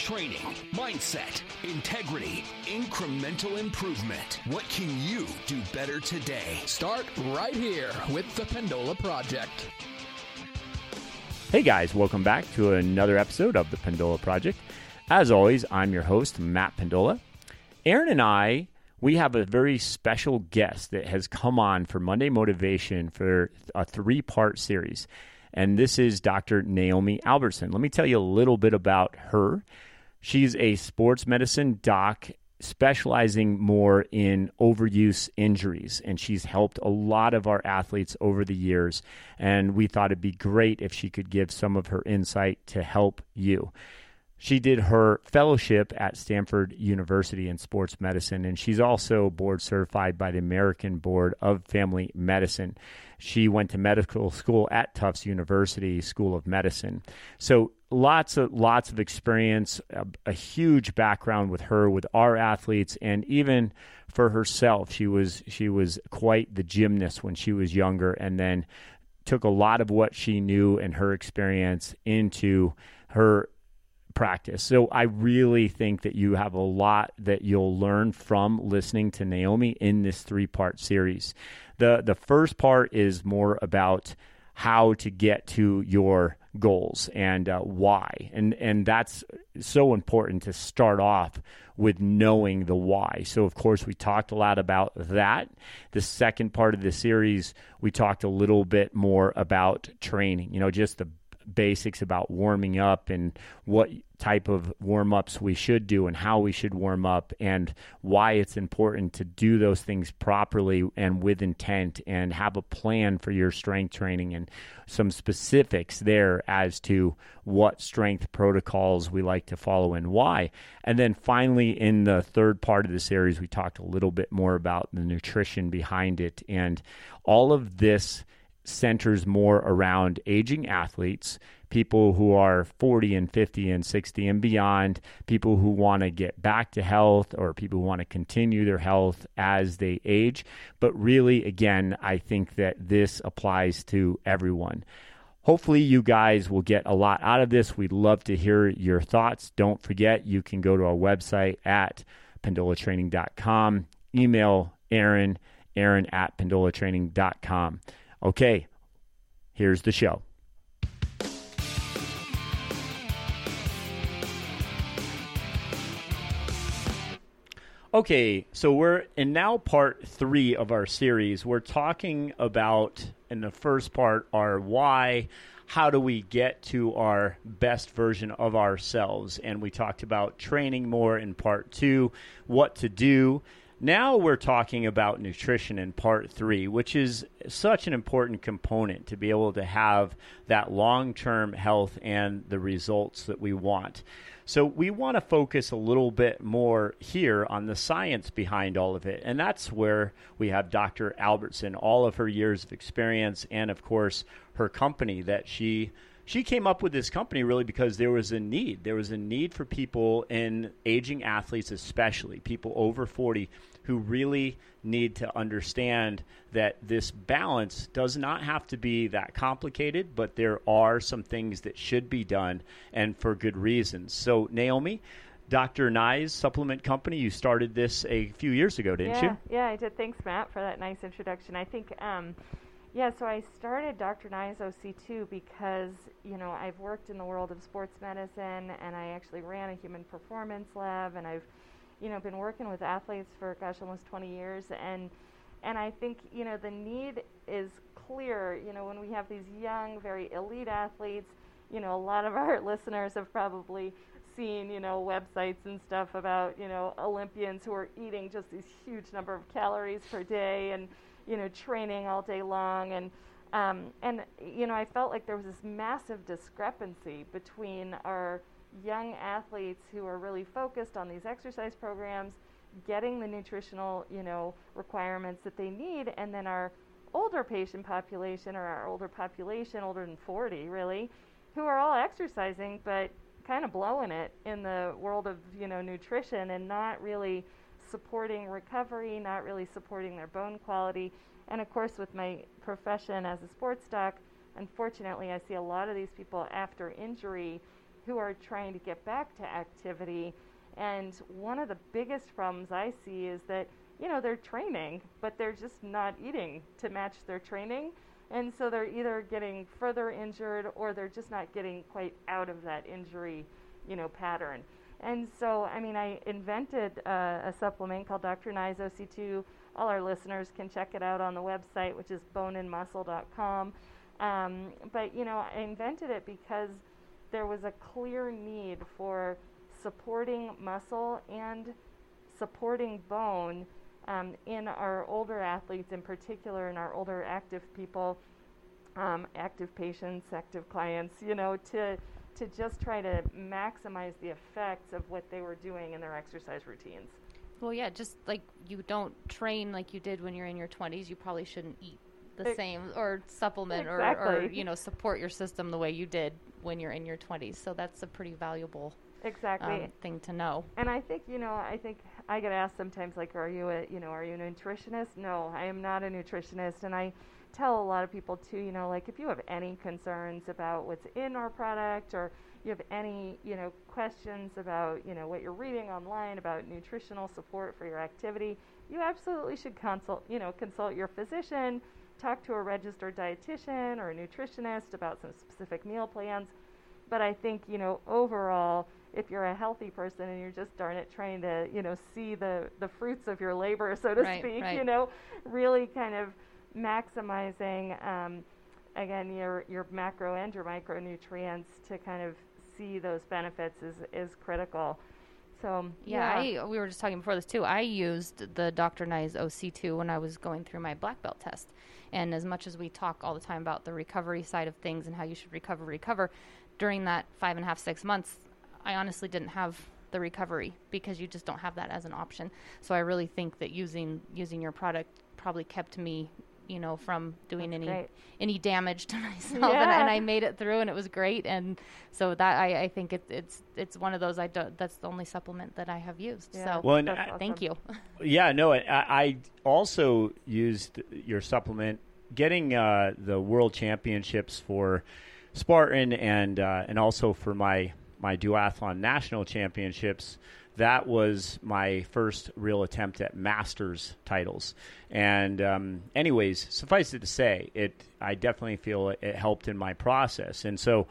Training, mindset, integrity, incremental improvement. What can you do better today? Start right here with the Pendola Project. Hey guys, welcome back to another episode of the Pendola Project. As always, I'm your host, Matt Pendola. Erin and I, we have a very special guest that has come on for Monday Motivation for a three part series. And this is Dr. Naomi Albertson. Let me tell you a little bit about her She's a sports medicine doc specializing more in overuse injuries and she's helped a lot of our athletes over the years and we thought it'd be great if she could give some of her insight to help you. She did her fellowship at Stanford University in sports medicine, and she's also board certified by the American Board of Family Medicine. She went to medical school at Tufts University School of Medicine. So lots of lots of experience, a, a, huge background with her, with our athletes, and even for herself, she was she was quite the gymnast when she was younger, and then took a lot of what she knew and her experience into her practice. So I really think that you have a lot that you'll learn from listening to Naomi in this three part series. The the first part is more about how to get to your goals and uh, why. And and that's so important to start off with knowing the why. So of course we talked a lot about that. The second part of the series we talked a little bit more about training, you know, just the basics about warming up and what type of warm ups we should do and how we should warm up and why it's important to do those things properly and with intent and have a plan for your strength training and some specifics there as to what strength protocols we like to follow and why. And then finally, in the third part of the series, we talked a little bit more about the nutrition behind it and all of this centers more around aging athletes, people who are 40 and 50 and 60 and beyond, people who want to get back to health or people who want to continue their health as they age. But really, again, I think that this applies to everyone. Hopefully, you guys will get a lot out of this. We'd love to hear your thoughts. Don't forget, you can go to our website at pendolatraining.com, email Erin, Erin at pendolatraining.com. Okay, here's the show. Okay, so we're in now part three of our series. We're talking about, in the first part, our why. How do we get to our best version of ourselves? And we talked about training more in part two, what to do. Now we're talking about nutrition in part three, which is such an important component to be able to have that long term health and the results that we want. So we want to focus a little bit more here on the science behind all of it. And that's where we have Dr. Albertson, all of her years of experience, and of course, her company that she she came up with this company really because there was a need. There was a need for people in aging athletes, especially people over 40, who really need to understand that this balance does not have to be that complicated, but there are some things that should be done and for good reasons. So, Naomi, Dr. Ni's supplement company, you started this a few years ago, didn't yeah, you? Yeah, I did. Thanks, Matt, for that nice introduction. I think. Um, yeah, so I started Dr. Ni's OC2 because, you know, I've worked in the world of sports medicine and I actually ran a human performance lab and I've, you know, been working with athletes for gosh, almost 20 years and and I think, you know, the need is clear, you know, when we have these young, very elite athletes, you know, a lot of our listeners have probably seen, you know, websites and stuff about, you know, Olympians who are eating just these huge number of calories per day and you know, training all day long, and um, and you know, I felt like there was this massive discrepancy between our young athletes who are really focused on these exercise programs, getting the nutritional, you know, requirements that they need, and then our older patient population or our older population, older than 40, really, who are all exercising but kind of blowing it in the world of you know nutrition and not really supporting recovery, not really supporting their bone quality. And of course, with my profession as a sports doc, unfortunately, I see a lot of these people after injury who are trying to get back to activity. And one of the biggest problems I see is that, you know, they're training, but they're just not eating to match their training. And so they're either getting further injured or they're just not getting quite out of that injury, you know, pattern. And so, I mean, I invented uh, a supplement called Dr. Ni's OC2. All our listeners can check it out on the website, which is boneandmuscle.com. Um, but, you know, I invented it because there was a clear need for supporting muscle and supporting bone um, in our older athletes, in particular, in our older active people, um, active patients, active clients, you know, to to just try to maximize the effects of what they were doing in their exercise routines. Well, yeah, just like you don't train like you did when you're in your 20s, you probably shouldn't eat the same or supplement exactly. or, or, you know, support your system the way you did when you're in your 20s. So that's a pretty valuable exactly um, thing to know. And I think, you know, I think I get asked sometimes like are you a, you know, are you a nutritionist? No, I am not a nutritionist and I tell a lot of people too, you know, like if you have any concerns about what's in our product or you have any, you know, questions about, you know, what you're reading online about nutritional support for your activity, you absolutely should consult, you know, consult your physician, talk to a registered dietitian or a nutritionist about some specific meal plans. But I think, you know, overall, if you're a healthy person and you're just darn it trying to, you know, see the the fruits of your labor, so to right, speak, right. you know, really kind of maximizing um, again your your macro and your micronutrients to kind of see those benefits is is critical. So yeah, yeah. I we were just talking before this too. I used the Dr. Ni's OC2 when I was going through my black belt test. And as much as we talk all the time about the recovery side of things and how you should recover, recover, during that five and a half, six months, I honestly didn't have the recovery because you just don't have that as an option. So I really think that using using your product probably kept me you know, from doing That's any great. any damage to myself, Yeah. and, and I made it through, and it was great. And so that I, I think it, it's it's one of those I don't. That's the only supplement that I have used. Yeah. So Well, and I- awesome. thank you. Yeah, no, I, I also used your supplement getting uh, the world championships for Spartan and uh, and also for my my duathlon national championships. That was my first real attempt at masters titles. And um, anyways, suffice it to say, it I definitely feel it, it helped in my process. And so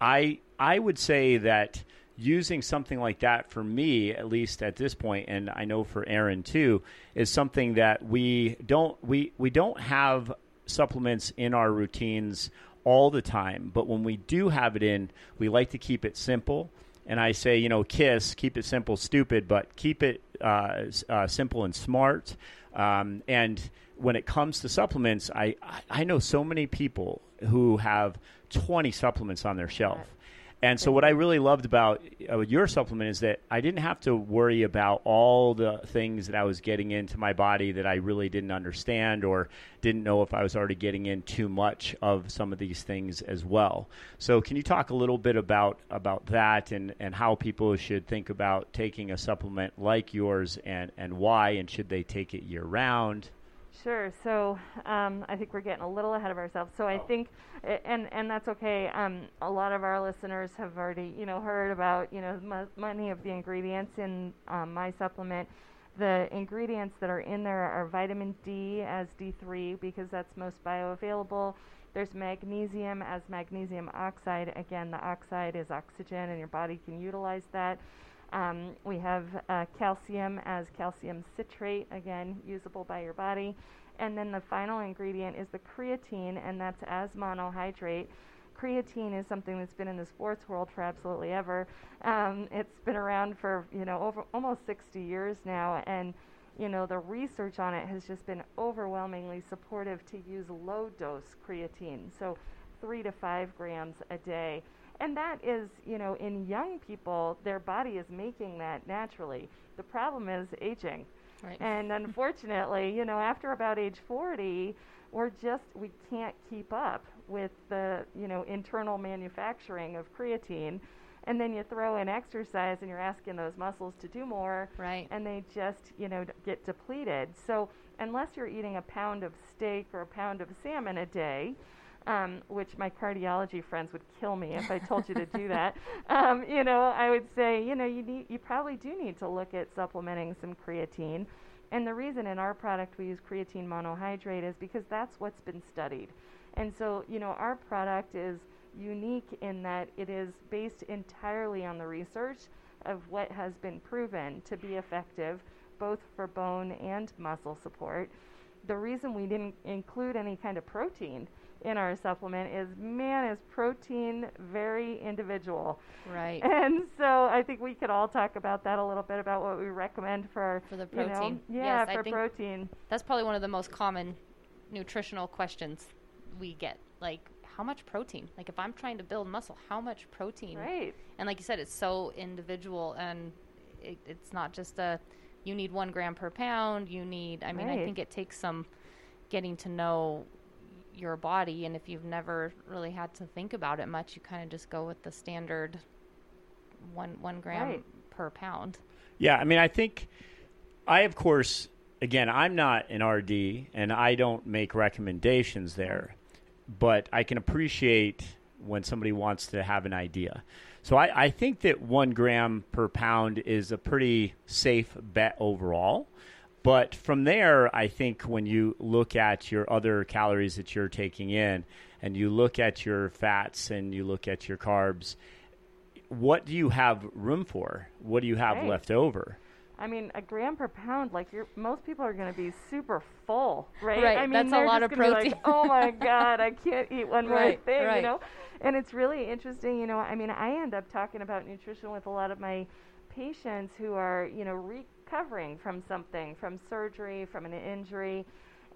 I I would say that using something like that for me, at least at this point, and I know for Erin too, is something that we don't we we don't have supplements in our routines all the time, but when we do have it in, we like to keep it simple. And I say, you know, KISS, keep it simple, stupid, but keep it uh, uh, simple and smart. Um, and when it comes to supplements, I, I- know so many people who have 20 supplements on their shelf. And so, what I really loved about uh, your supplement is that I didn't have to worry about all the things that I was getting into my body that I really didn't understand or didn't know if I was already getting in too much of some of these things as well. So, can you talk a little bit about about that and, and how people should think about taking a supplement like yours and, and why, and should they take it year round? Sure. So um, I think we're getting a little ahead of ourselves. So I think, and and that's okay. Um, a lot of our listeners have already, you know, heard about, you know, m- many of the ingredients in um, my supplement. The ingredients that are in there are vitamin D as D3 because that's most bioavailable. There's magnesium as magnesium oxide. Again, the oxide is oxygen, and your body can utilize that. Um, we have uh, calcium as calcium citrate, again, usable by your body. And then the final ingredient is the creatine, and that's as monohydrate. Creatine is something that's been in the sports world for absolutely ever. Um, it's been around for you know over almost 60 years now, and you know the research on it has just been overwhelmingly supportive to use low dose creatine, so three to five grams a day. And that is, you know, in young people, their body is making that naturally. The problem is aging. Right. And unfortunately, you know, after about age 40, we're just, we can't keep up with the, you know, internal manufacturing of creatine. And then you throw in exercise and you're asking those muscles to do more. Right. And they just, you know, d- get depleted. So unless you're eating a pound of steak or a pound of salmon a day, um, which my cardiology friends would kill me if I told you to do that. Um, you know, I would say, you know, you need, you probably do need to look at supplementing some creatine. And the reason in our product we use creatine monohydrate is because that's what's been studied. And so, you know, our product is unique in that it is based entirely on the research of what has been proven to be effective both for bone and muscle support. The reason we didn't include any kind of protein in our supplement is man is protein very individual Right. and so i think we could all talk about that a little bit about what we recommend for For the you know, protein. yeah Yes, for protein That's probably one of the most common nutritional questions we get. Like, how much protein? Like, if I'm trying to build muscle, how much protein? right And like you said, it's so individual, and it, it's not just a you need one gram per pound. You need. I mean, I think it takes some getting to know your body, and if you've never really had to think about it much, you kind of just go with the standard one one gram Right. per pound. Yeah, I mean, I think I, of course, again, I'm not an RD and I don't make recommendations there, but I can appreciate when somebody wants to have an idea. So I, I think that one gram per pound is a pretty safe bet overall. But from there, I think when you look at your other calories that you're taking in and you look at your fats and you look at your carbs, what do you have room for? What do you have Right. left over? I mean, a gram per pound, like you're, most people are going to be super full, right? Right, I mean, that's a lot just of gonna be protein. Like, oh my God, I can't eat one more Right, thing, you right. know? And it's really interesting, you know. I mean, I end up talking about nutrition with a lot of my patients who are, you know, recovering from something, from surgery, from an injury.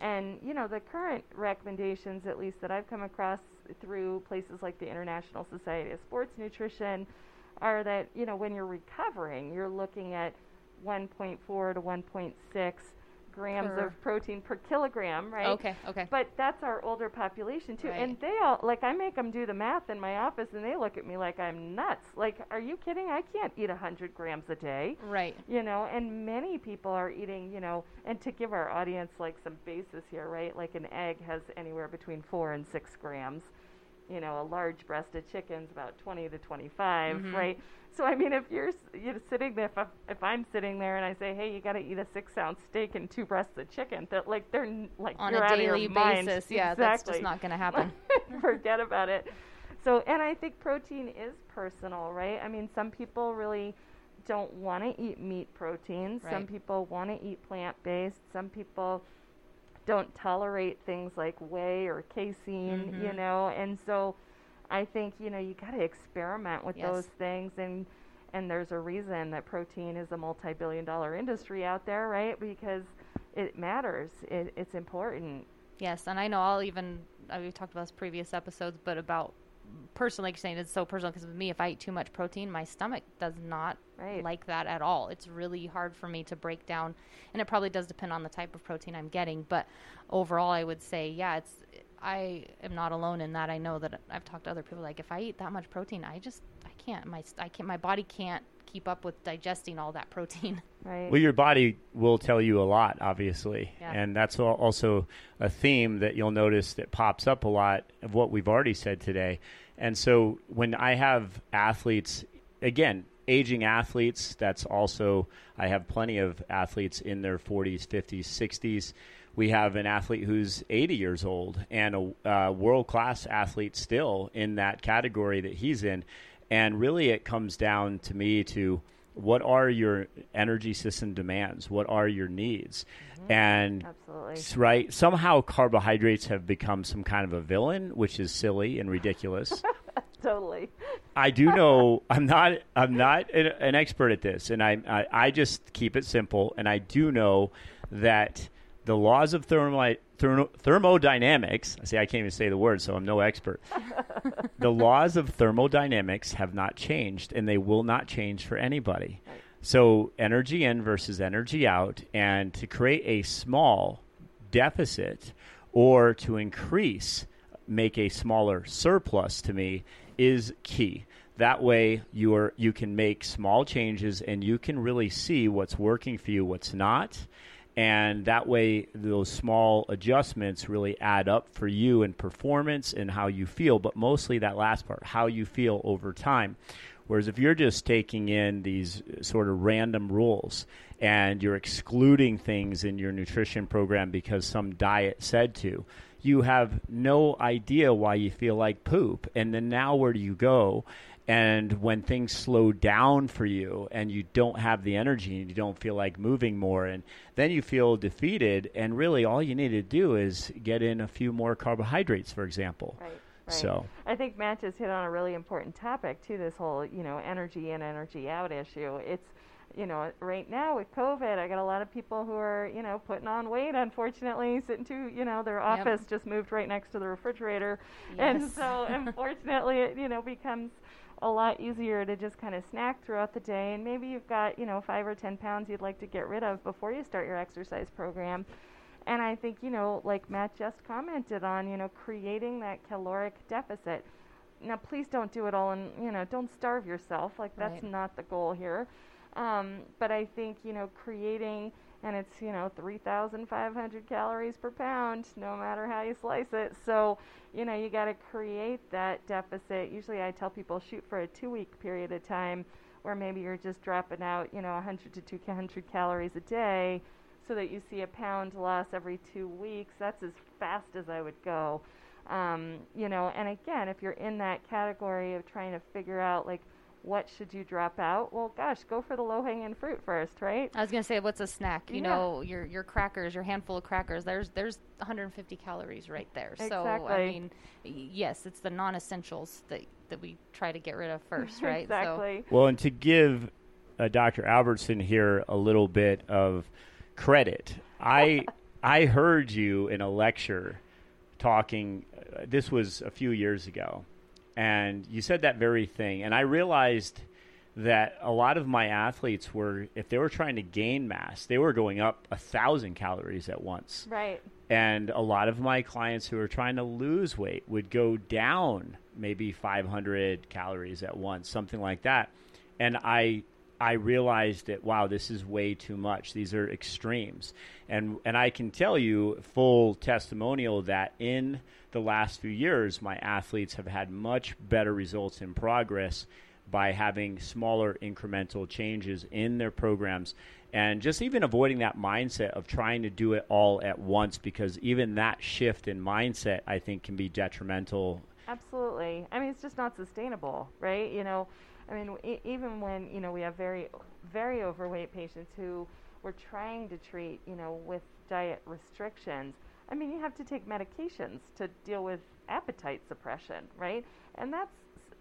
And, you know, the current recommendations, at least that I've come across through places like the International Society of Sports Nutrition, are that, you know, when you're recovering, you're looking at 1.4 to 1.6 grams Per- of protein per kilogram, right? Okay, okay. But that's our older population too, Right. and they all like I make them do the math in my office, and they look at me like I'm nuts. Like, are you kidding? I can't eat a hundred grams a day, right. you know. And many people are eating, you know. And to give our audience like some basis here, right? Like an egg has anywhere between four and six grams. You know, a large breast breasted chicken's about 20 to 25, Mhm. right? So I mean, if you're you're sitting there, if, I, if I'm sitting there and I say, hey, you got to eat a six ounce steak and two breasts of chicken, that like they're like On you're a of daily mind. basis, yeah, exactly. that's just not going to happen. Forget about it. So, and I think protein is personal, right? I mean, some people really don't want to eat meat proteins. Some people want to eat plant based. Some people don't tolerate things like whey or casein, you Mhm. know. And so I think, you know, you got to experiment with Yes. those things and and there's a reason that protein is a multi-billion dollar industry out there, right? Because it matters. It, it's important. Yes, and I know I'll even uh, we've talked about this previous episodes, but about personally, like you're saying, it's so personal because with me, if I eat too much protein, my stomach does not Right. like that at all. It's really hard for me to break down, and it probably does depend on the type of protein I'm getting. But overall, I would say, yeah, it's I am not alone in that. I know that I've talked to other people like if I eat that much protein, I just I can't my I can't my body can't keep up with digesting all that protein. Right. Well, your body will tell you a lot, obviously, Yeah. and that's also a theme that you'll notice that pops up a lot of what we've already said today. And so, when I have athletes, again, aging athletes, that's also I have plenty of athletes in their 40s, 50s, 60s. We have an athlete who's 80 years old and a uh, world class athlete still in that category that he's in. And really, it comes down to me to what are your energy system demands? What are your needs? Mm-hmm. And Absolutely. right, somehow carbohydrates have become some kind of a villain, which is silly and ridiculous. Totally. I do know I'm not I'm not an, an expert at this, and I, I I just keep it simple. And I do know that the laws of thermo, thermo, thermodynamics. I say I can't even say the word, so I'm no expert. the laws of thermodynamics have not changed, and they will not change for anybody. So energy in versus energy out, and to create a small deficit or to increase, make a smaller surplus to me is key. That way you are you can make small changes and you can really see what's working for you, what's not, and that way those small adjustments really add up for you in performance and how you feel but mostly that last part how you feel over time. Whereas if you're just taking in these uh, sort of random rules and you're excluding things in your nutrition program because some diet said to you have no idea why you feel like poop. And then now where do you go and when things slow down for you and you don't have the energy and you don't feel like moving more, and then you feel defeated, and really all you need to do is get in a few more carbohydrates, for example. Right. Right. So I think Matt just hit on a really important topic too. This whole you know energy in, energy out issue. It's you know right now with COVID, I got a lot of people who are you know putting on weight. Unfortunately, sitting to you know their office just moved right next to the refrigerator, Yes. and so unfortunately it you know becomes a lot easier to just kind of snack throughout the day. And maybe you've got you know five or ten pounds you'd like to get rid of before you start your exercise program. And I think, you know, like Matt just commented on, you know, creating that caloric deficit. Now, please don't do it all and, you know, don't starve yourself. Like, that's Right. not the goal here. Um, but I think, you know, creating, and it's, you know, 3,500 calories per pound, no matter how you slice it. So, you know, you got to create that deficit. Usually I tell people shoot for a two week period of time where maybe you're just dropping out, you know, 100 to 200 calories a day so that you see a pound loss every two weeks. That's as fast as I would go. Um, you know, and again, if you're in that category of trying to figure out like what should you drop out, well, gosh, go for the low-hanging fruit first, right? I was gonna say, what's a snack? You Yeah. know, your your crackers, your handful of crackers. There's there's 150 calories right there. So I mean, yes, it's the non-essentials that that we try to get rid of first, right? So exactly. Well, and to give uh, Dr. Albertson here a little bit of credit, I I heard you in a lecture talking. Uh, this was a few years ago, and you said that very thing, and I realized that a lot of my athletes were, if they were trying to gain mass, they were going up a thousand calories at once. Right. And a lot of my clients who are trying to lose weight would go down maybe 500 calories at once, something like that. And I I realized that wow, this is way too much. These are extremes. And and I can tell you full testimonial that in the last few years my athletes have had much better results in progress by having smaller incremental changes in their programs and just even avoiding that mindset of trying to do it all at once because even that shift in mindset I think can be detrimental. Absolutely. I mean, it's just not sustainable, right? You know, I mean, e- even when you know we have very, very overweight patients who we're trying to treat, you know, with diet restrictions. I mean, you have to take medications to deal with appetite suppression, right? And that's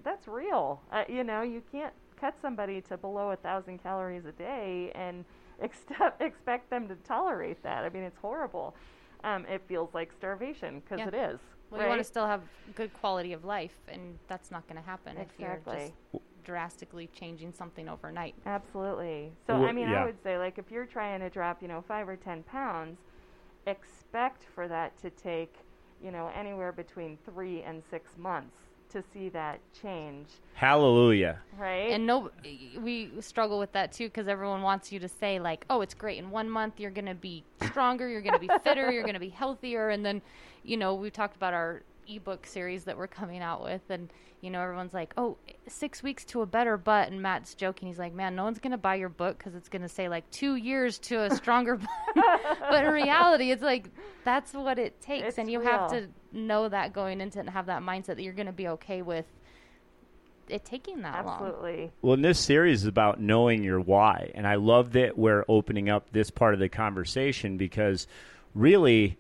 that's real. Uh, you know, you can't cut somebody to below a thousand calories a day and expect expect them to tolerate that. I mean, it's horrible. Um, it feels like starvation because Yeah. it is. well, right? you want to still have good quality of life, and that's not going to happen if you're Exactly. just drastically changing something overnight. Absolutely. So Well, I mean, yeah. I would say like if you're trying to drop, you know, five or ten pounds, expect for that to take, you know, anywhere between three and six months to see that change, Hallelujah. right? And no, we struggle with that too because everyone wants you to say like, "Oh, it's great. In one month, you're going to be stronger. You're going to be fitter. You're going to be healthier." And then, you know, we talked about our ebook series that we're coming out with, and you know, everyone's like, oh six weeks to a better butt." And Matt's joking. He's like, "Man, no one's going to buy your book because it's going to say like two years to a stronger butt." but in reality, it's like that's what it takes, It's and you have to know that going into it and have that mindset that you're going to be okay with it taking that long. Absolutely. Well, and this series is about knowing your why. And I love that we're opening up this part of the conversation because really,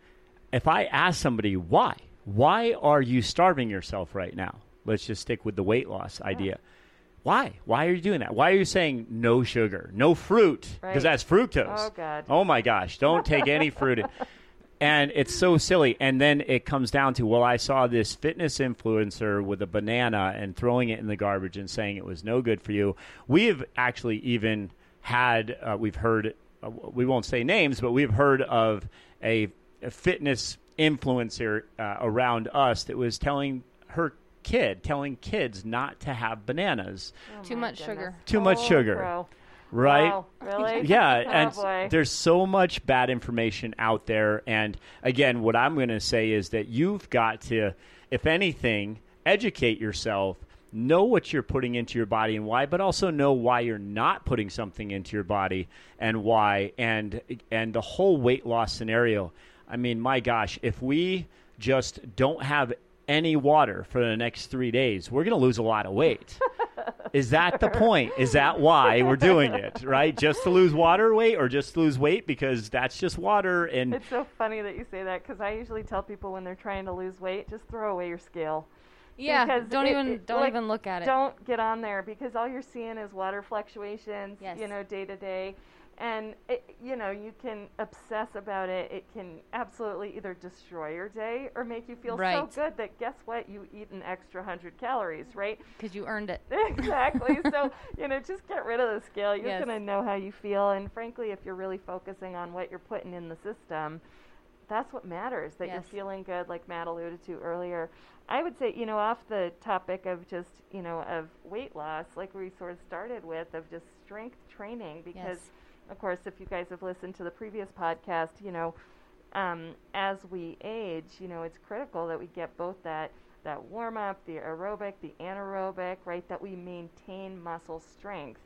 if I ask somebody, why? Why are you starving yourself right now? Let's just stick with the weight loss idea. Why? Why are you doing that? Why are you saying no sugar, no fruit? Because Right. that's fructose. Oh, God. Oh, my gosh. Don't take any fruit. And it's so silly. And then it comes down to, well, I saw this fitness influencer with a banana and throwing it in the garbage and saying it was no good for you. We have actually even had, uh, we've heard, uh, we won't say names, but we've heard of a, a fitness influencer uh, around us that was telling her kid, telling kids not to have bananas. Oh Too much goodness. sugar. Too much Oh, sugar. bro. right? Wow, really? Yeah, oh, and boy. there's so much bad information out there. And again, what I'm going to say is that you've got to, if anything, educate yourself, know what you're putting into your body and why, but also know why you're not putting something into your body and why. And and the whole weight loss scenario. I mean, my gosh, if we just don't have any water for the next three days, we're going to lose a lot of weight. Is that the point? Is that why we're doing it? Right? Just to lose water weight or just to lose weight because that's just water and It's so funny that you say that because I usually tell people when they're trying to lose weight, just throw away your scale. Yeah, Because don't it- even it- don't like, even look at it. Don't get on there because all you're seeing is water fluctuations, Yes. you know, day to day. And, it, you know, you can obsess about it. It can absolutely either destroy your day or make you feel Right. so good that guess what? You eat an extra 100 calories, right? because you earned it. exactly. so, you know, just get rid of the scale. You're Yes. going to know how you feel. And frankly, if you're really focusing on what you're putting in the system, that's what matters, that you're feeling good, like Matt alluded to earlier. I would say, you know, off the topic of just, you know, of weight loss, like we sort of started with, of just strength training, because, Yes. Of course, if you guys have listened to the previous podcast, you know, um, as we age, you know, it's critical that we get both that that warm up, the aerobic, the anaerobic, right? That we maintain muscle strength.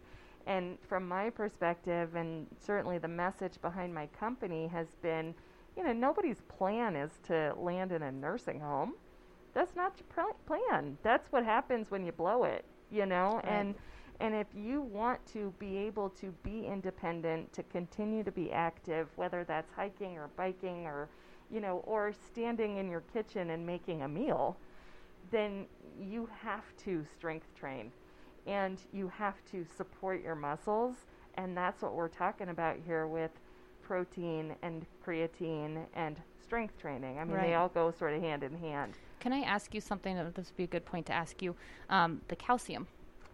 And from my perspective, and certainly the message behind my company has been, you know, nobody's plan is to land in a nursing home. That's not your pl- plan. That's what happens when you blow it, you know. Right. And and if you want to be able to be independent, to continue to be active, whether that's hiking or biking or, you know, or standing in your kitchen and making a meal, then you have to strength train and you have to support your muscles. And that's what we're talking about here with protein and creatine and strength training. I mean, Right. they all go sort of hand in hand. Can I ask you something? This would be a good point to ask you. Um, the calcium,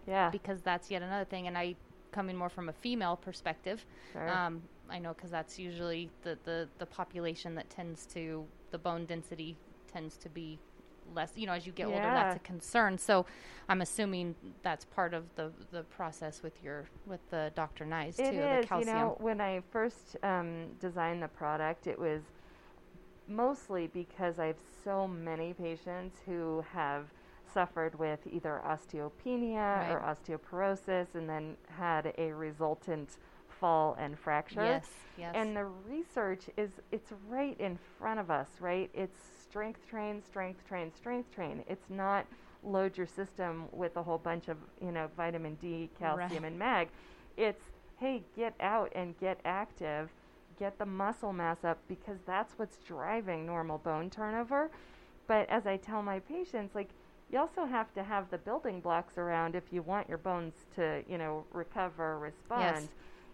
Yeah. because that's yet another thing. And I, coming more from a female perspective, Sure. um, I know because that's usually the, the, the population that tends to, the bone density tends to be less, you know, as you get older, that's a concern. So I'm assuming that's part of the, the process with your, with the Dr. Ni's too, It the calcium. You know, when I first um, designed the product, it was mostly because I have so many patients who have suffered with either osteopenia or osteoporosis and then had a resultant fall and fracture. yes, yes. And the research is it's right in front of us, right? It's strength train, strength train, strength train. It's not load your system with a whole bunch of, you know, vitamin D, calcium Right. and mag. It's hey, get out and get active, get the muscle mass up because that's what's driving normal bone turnover. But as I tell my patients, like you also have to have the building blocks around if you want your bones to, you know, recover, respond Yes.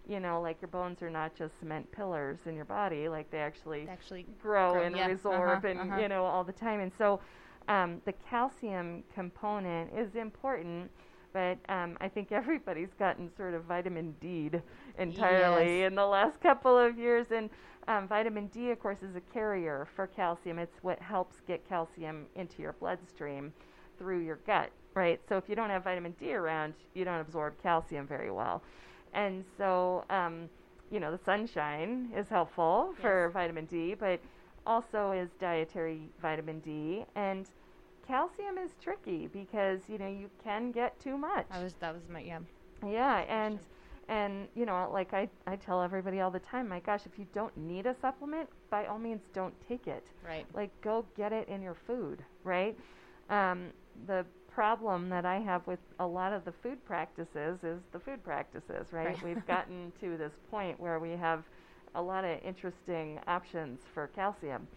you know, like your bones are not just cement pillars in your body, like they actually actually grow, grow, and yeah, resorb uh-huh, and uh-huh. you know all the time. And so um, the calcium component is important, but um, I think everybody's gotten sort of vitamin D entirely Yes. in the last couple of years. And um, vitamin D, of course, is a carrier for calcium. It's what helps get calcium into your bloodstream through your gut, right? So if you don't have vitamin D around, you don't absorb calcium very well. And so, um, you know, the sunshine is helpful for vitamin D, but also is dietary vitamin D. And calcium is tricky because, you know, you can get too much. I was, that was my, yeah. Yeah, and and you know, like I I tell everybody all the time, my gosh, if you don't need a supplement, by all means don't take it. Right. Like go get it in your food, right? Um, the problem that I have with a lot of the food practices is the food practices, right? Right. We've gotten to this point where we have a lot of interesting options for calcium.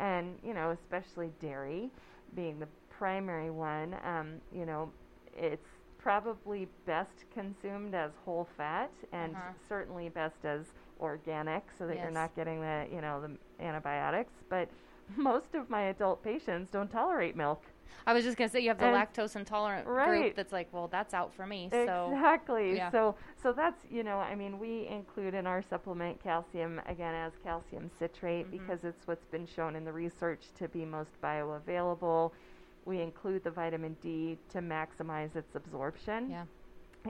And, you know, especially dairy being the primary one, um, you know, it's probably best consumed as whole fat and Uh-huh. certainly best as organic so that you're not getting the, you know, the antibiotics. But most of my adult patients don't tolerate milk. I was just gonna say you have the And- lactose intolerant Right. group that's like, well, that's out for me. So exactly. yeah. So so that's you know I mean we include in our supplement calcium again as calcium citrate Mhm. because it's what's been shown in the research to be most bioavailable. We include the vitamin D to maximize its absorption. yeah,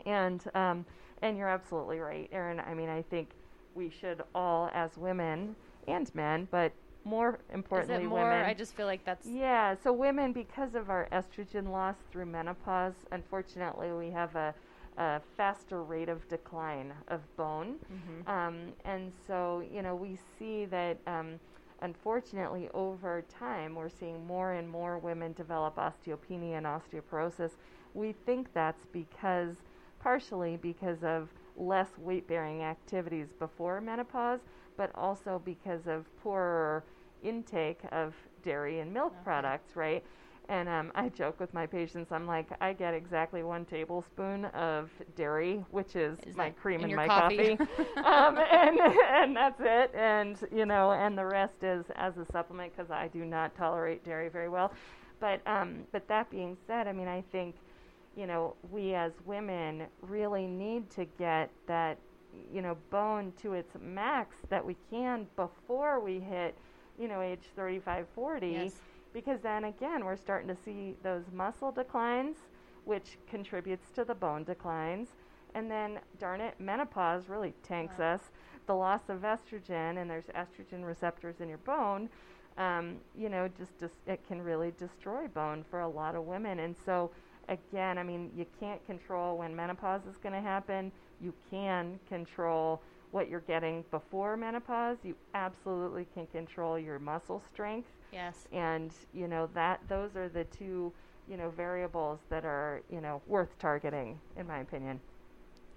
And um, and you're absolutely right, Erin. I mean, I think we should all, as women and men, but more importantly, Is it more? women. I just feel like that's Yeah, so women, because of our estrogen loss through menopause, unfortunately, we have a, a faster rate of decline of bone. Um, and so, you know, we see that, um, unfortunately, over time, we're seeing more and more women develop osteopenia and osteoporosis. We think that's because, partially because of less weight bearing activities before menopause, but also because of poorer intake of dairy and milk products, right? And um, I joke with my patients, I'm like, I get exactly one tablespoon of dairy, which is, Is my cream in in my coffee? coffee. um, and, and that's it. And, you know, and the rest is as a supplement because I do not tolerate dairy very well. But, um, but that being said, I mean, I think, you know, we as women really need to get that, you know, bone to its max that we can before we hit, you know, age 35, 40 Yes. because then again we're starting to see those muscle declines which contributes to the bone declines. And then darn it menopause really tanks us. The loss of estrogen and there's estrogen receptors in your bone um, you know just, just it can really destroy bone for a lot of women. And so again i mean you can't control when menopause is going to happen. You can control what you're getting before menopause you absolutely can control your muscle strength yes. and you know that those are the two you know variables that are you know worth targeting in my opinion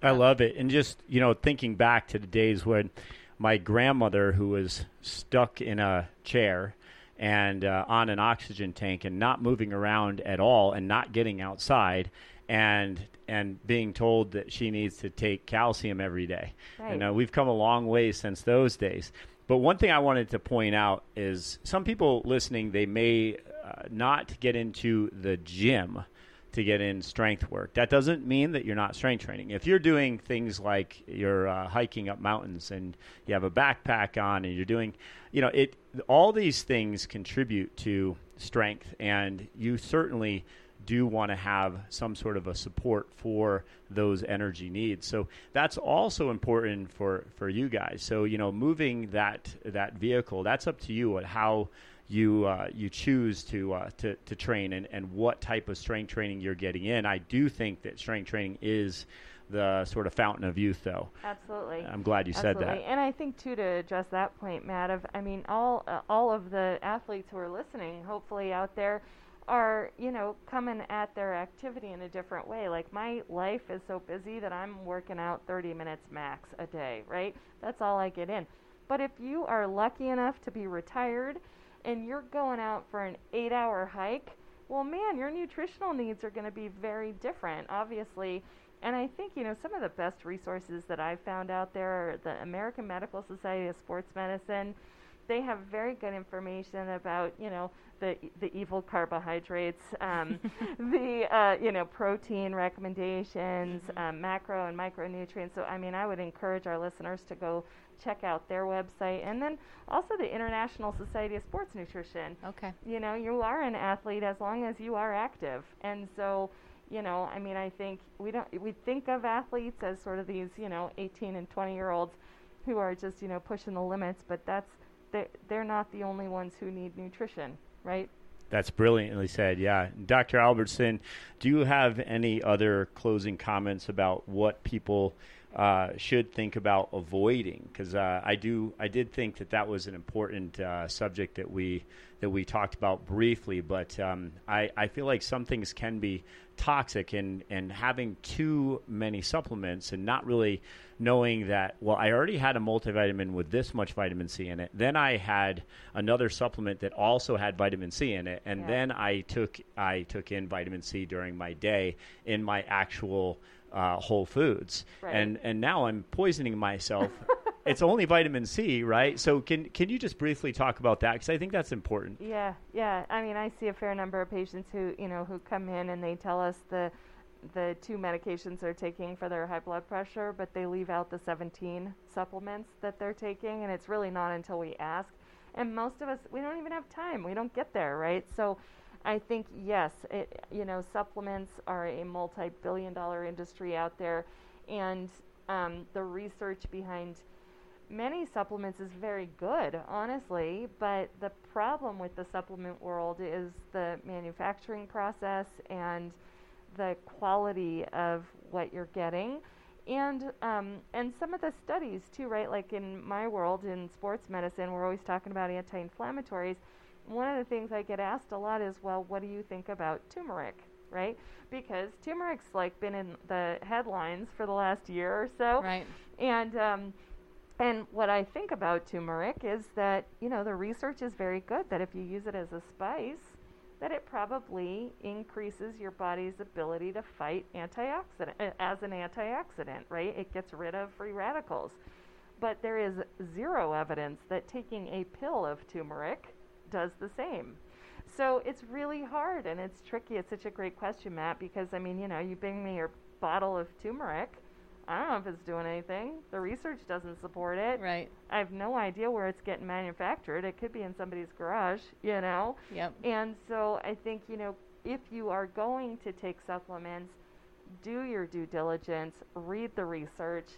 I love it. And just, you know, thinking back to the days when my grandmother, who was stuck in a chair and uh, on an oxygen tank and not moving around at all and not getting outside and and being told that she needs to take calcium every day. Right. You know, we've come a long way since those days. But one thing I wanted to point out is some people listening, they may uh, not get into the gym to get in strength work. That doesn't mean that you're not strength training. If you're doing things like you're uh, hiking up mountains and you have a backpack on and you're doing, you know, it all these things contribute to strength and you certainly do want to have some sort of a support for those energy needs. So that's also important for for you guys. So, you know, moving that that vehicle, that's up to you at how you uh, you choose to, uh, to to train and, and what type of strength training you're getting in. I do think that strength training is the sort of fountain of youth, though. absolutely I'm glad you said Absolutely. that. And I think too to address that point, Matt. Of I mean, all uh, all of the athletes who are listening, hopefully out there, are you know coming at their activity in a different way. Like my life is so busy that I'm working out 30 minutes max a day, right? That's all I get in. But if you are lucky enough to be retired, and you're going out for an eight-hour hike, well, man, your nutritional needs are going to be very different, obviously. And I think, you know, some of the best resources that I've found out there are the American Medical Society of Sports Medicine. They have very good information about, you know, the the evil carbohydrates, um, the uh, you know protein recommendations, um, macro and micronutrients. So I mean, I would encourage our listeners to go check out their website, and then also the International Society of Sports Nutrition Okay. you know, you are an athlete as long as you are active. And so, you know, I mean, I think we don't we think of athletes as sort of these, you know, 18 and 20 year olds who are just, you know, pushing the limits, but that's they they're not the only ones who need nutrition, right? That's brilliantly said. Yeah, Dr. Albertson, do you have any other closing comments about what people uh, should think about avoiding? Because uh, I do, I did think that that was an important uh, subject that we that we talked about briefly. But um, I, I feel like some things can be toxic, and and having too many supplements and not really knowing that well i already had a multivitamin with this much vitamin c in it then i had another supplement that also had vitamin c in it and Yeah. then i took i took in vitamin c during my day in my actual uh, whole foods Right. and and now i'm poisoning myself it's only vitamin c right so can can you just briefly talk about that because i think that's important Yeah, yeah. I mean, I see a fair number of patients who, you know, who come in and they tell us the the two medications they're taking for their high blood pressure, but they leave out the 17 supplements that they're taking, and it's really not until we ask. And most of us, we don't even have time. We don't get there, right? So, I think yes, it, you know, supplements are a multi-billion-dollar industry out there, and um, the research behind many supplements is very good, honestly. But the problem with the supplement world is the manufacturing process and the quality of what you're getting. And um, and some of the studies too, right? Like in my world in sports medicine, we're always talking about anti-inflammatories one of the things I get asked a lot is, well, what do you think about turmeric? Right? Because turmeric's like been in the headlines for the last year or so. Right. And um, and what I think about turmeric is that you know the research is very good that if you use it as a spice, that it probably increases your body's ability to fight antioxidant as an antioxidant. Right? It gets rid of free radicals. But there is zero evidence that taking a pill of turmeric does the same. So it's really hard and it's tricky. It's such a great question, Matt, because I mean, you know, you bring me your bottle of turmeric. I don't know if it's doing anything. The research doesn't support it. Right. I have no idea where it's getting manufactured. It could be in somebody's garage, you know? Yep. And so I think, you know, if you are going to take supplements, do your due diligence, read the research,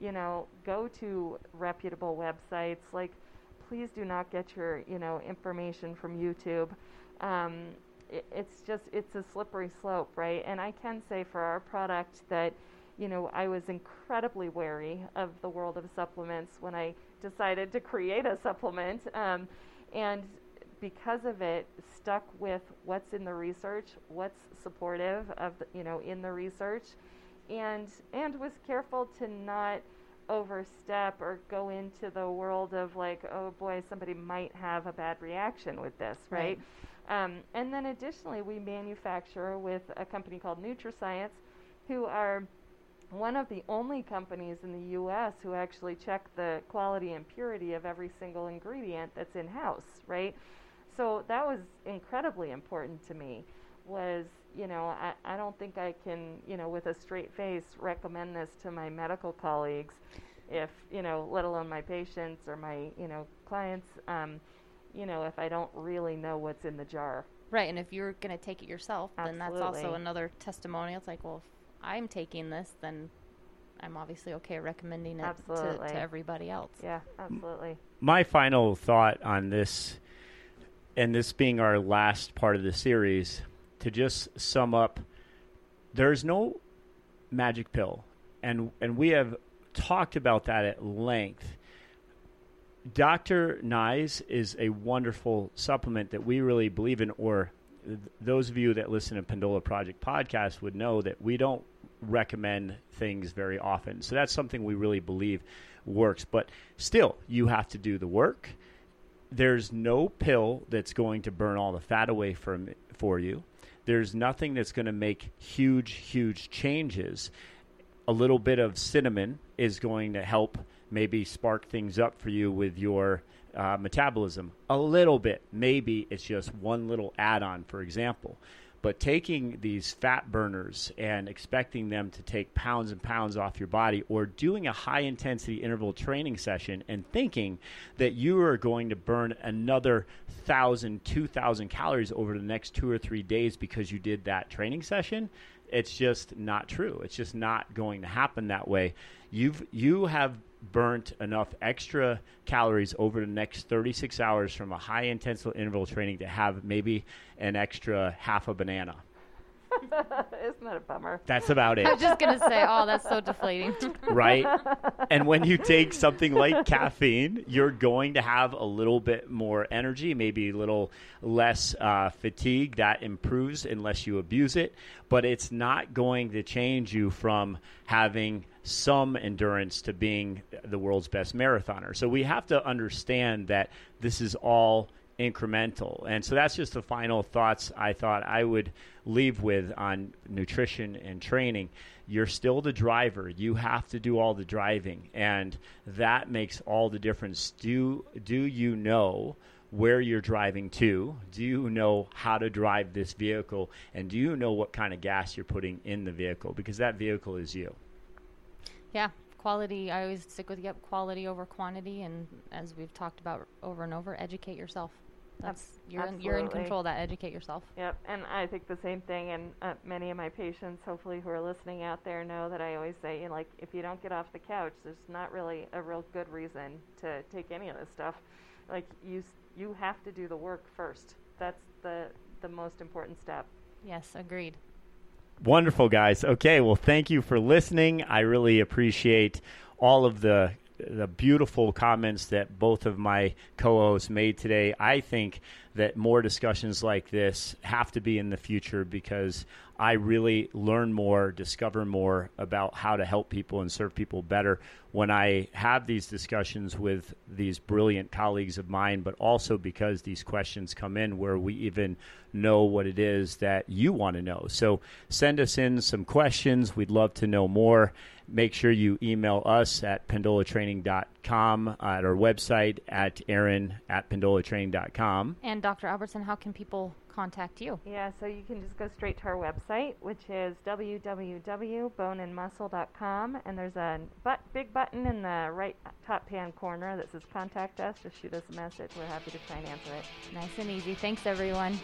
you know, go to reputable websites like please do not get your you know information from YouTube. Um, it, it's just it's a slippery slope, right? And I can say for our product that you know I was incredibly wary of the world of supplements when I decided to create a supplement, um, and because of it, stuck with what's in the research, what's supportive of the, you know in the research, and and was careful to not overstep or go into the world of like, oh boy, somebody might have a bad reaction with this, right? right. Um, and then additionally, we manufacture with a company called NutraScience, who are one of the only companies in the U.S. who actually check the quality and purity of every single ingredient that's in house, right? So that was incredibly important to me. Was you know, I, I don't think I can, you know, with a straight face recommend this to my medical colleagues if, you know, let alone my patients or my, you know, clients, um, you know, if I don't really know what's in the jar. Right, and if you're going to take it yourself, Absolutely. then that's also another testimonial. It's like, well, I'm taking this, then I'm obviously okay recommending it to, to, everybody else. Yeah, absolutely. My final thought on this, and this being our last part of the series, to just sum up, there's no magic pill, and and we have talked about that at length. Dr. Ni's is a wonderful supplement that we really believe in, or th- those of you that listen to Pendola Project podcast would know that we don't recommend things very often. So that's something we really believe works. But still, you have to do the work. There's no pill that's going to burn all the fat away from for you there's nothing that's going to make huge, huge changes. A little bit of cinnamon is going to help maybe spark things up for you with your uh, metabolism. A little bit. Maybe it's just one little add on, for example. But taking these fat burners and expecting them to take pounds and pounds off your body, or doing a high intensity interval training session and thinking that you are going to burn another thousand, two thousand calories over the next two or three days because you did that training session, it's just not true. It's just not going to happen that way. You've you have burnt enough extra calories over the next 36 hours from a high intensity interval training to have maybe an extra half a banana. Isn't that a bummer? That's about it. I was just gonna say, oh, that's so deflating. right? And when you take something like caffeine, you're going to have a little bit more energy, maybe a little less uh, fatigue. That improves unless you abuse it, but it's not going to change you from having some endurance to being the world's best marathoner. So we have to understand that this is all incremental. And so that's just the final thoughts I thought I would leave with on nutrition and training. You're still the driver. You have to do all the driving, and that makes all the difference. Do do you know where you're driving to? Do you know how to drive this vehicle? And do you know what kind of gas you're putting in the vehicle? Because that vehicle is you. Yeah, quality. I always stick with yep, quality over quantity, and as we've talked about over and over, educate yourself. That's you're in, you're in control of that. Educate yourself. Yep, and I think the same thing. And uh, many of my patients, hopefully, who are listening out there, know that I always say, you know, like, if you don't get off the couch, there's not really a real good reason to take any of this stuff. Like, you you have to do the work first. That's the the most important step. Yes, agreed. Wonderful, guys. Okay, well, thank you for listening. I really appreciate all of the the beautiful comments that both of my co-hosts made today. I think that more discussions like this have to be in the future because I really learn more, discover more about how to help people and serve people better when I have these discussions with these brilliant colleagues of mine, but also because these questions come in where we even know what it is that you want to know. So send us in some questions. We'd love to know more. Make sure you email us at pendolatraining.com Uh, at our website at erin at pendolatraining.com. And Dr. Albertson, how can people contact you? Yeah, so you can just go straight to our website, which is www.boneandmuscle.com, and there's a but- big button in the right top hand corner that says "Contact Us." Just shoot us a message. We're happy to try and answer it. Nice and easy. Thanks, everyone.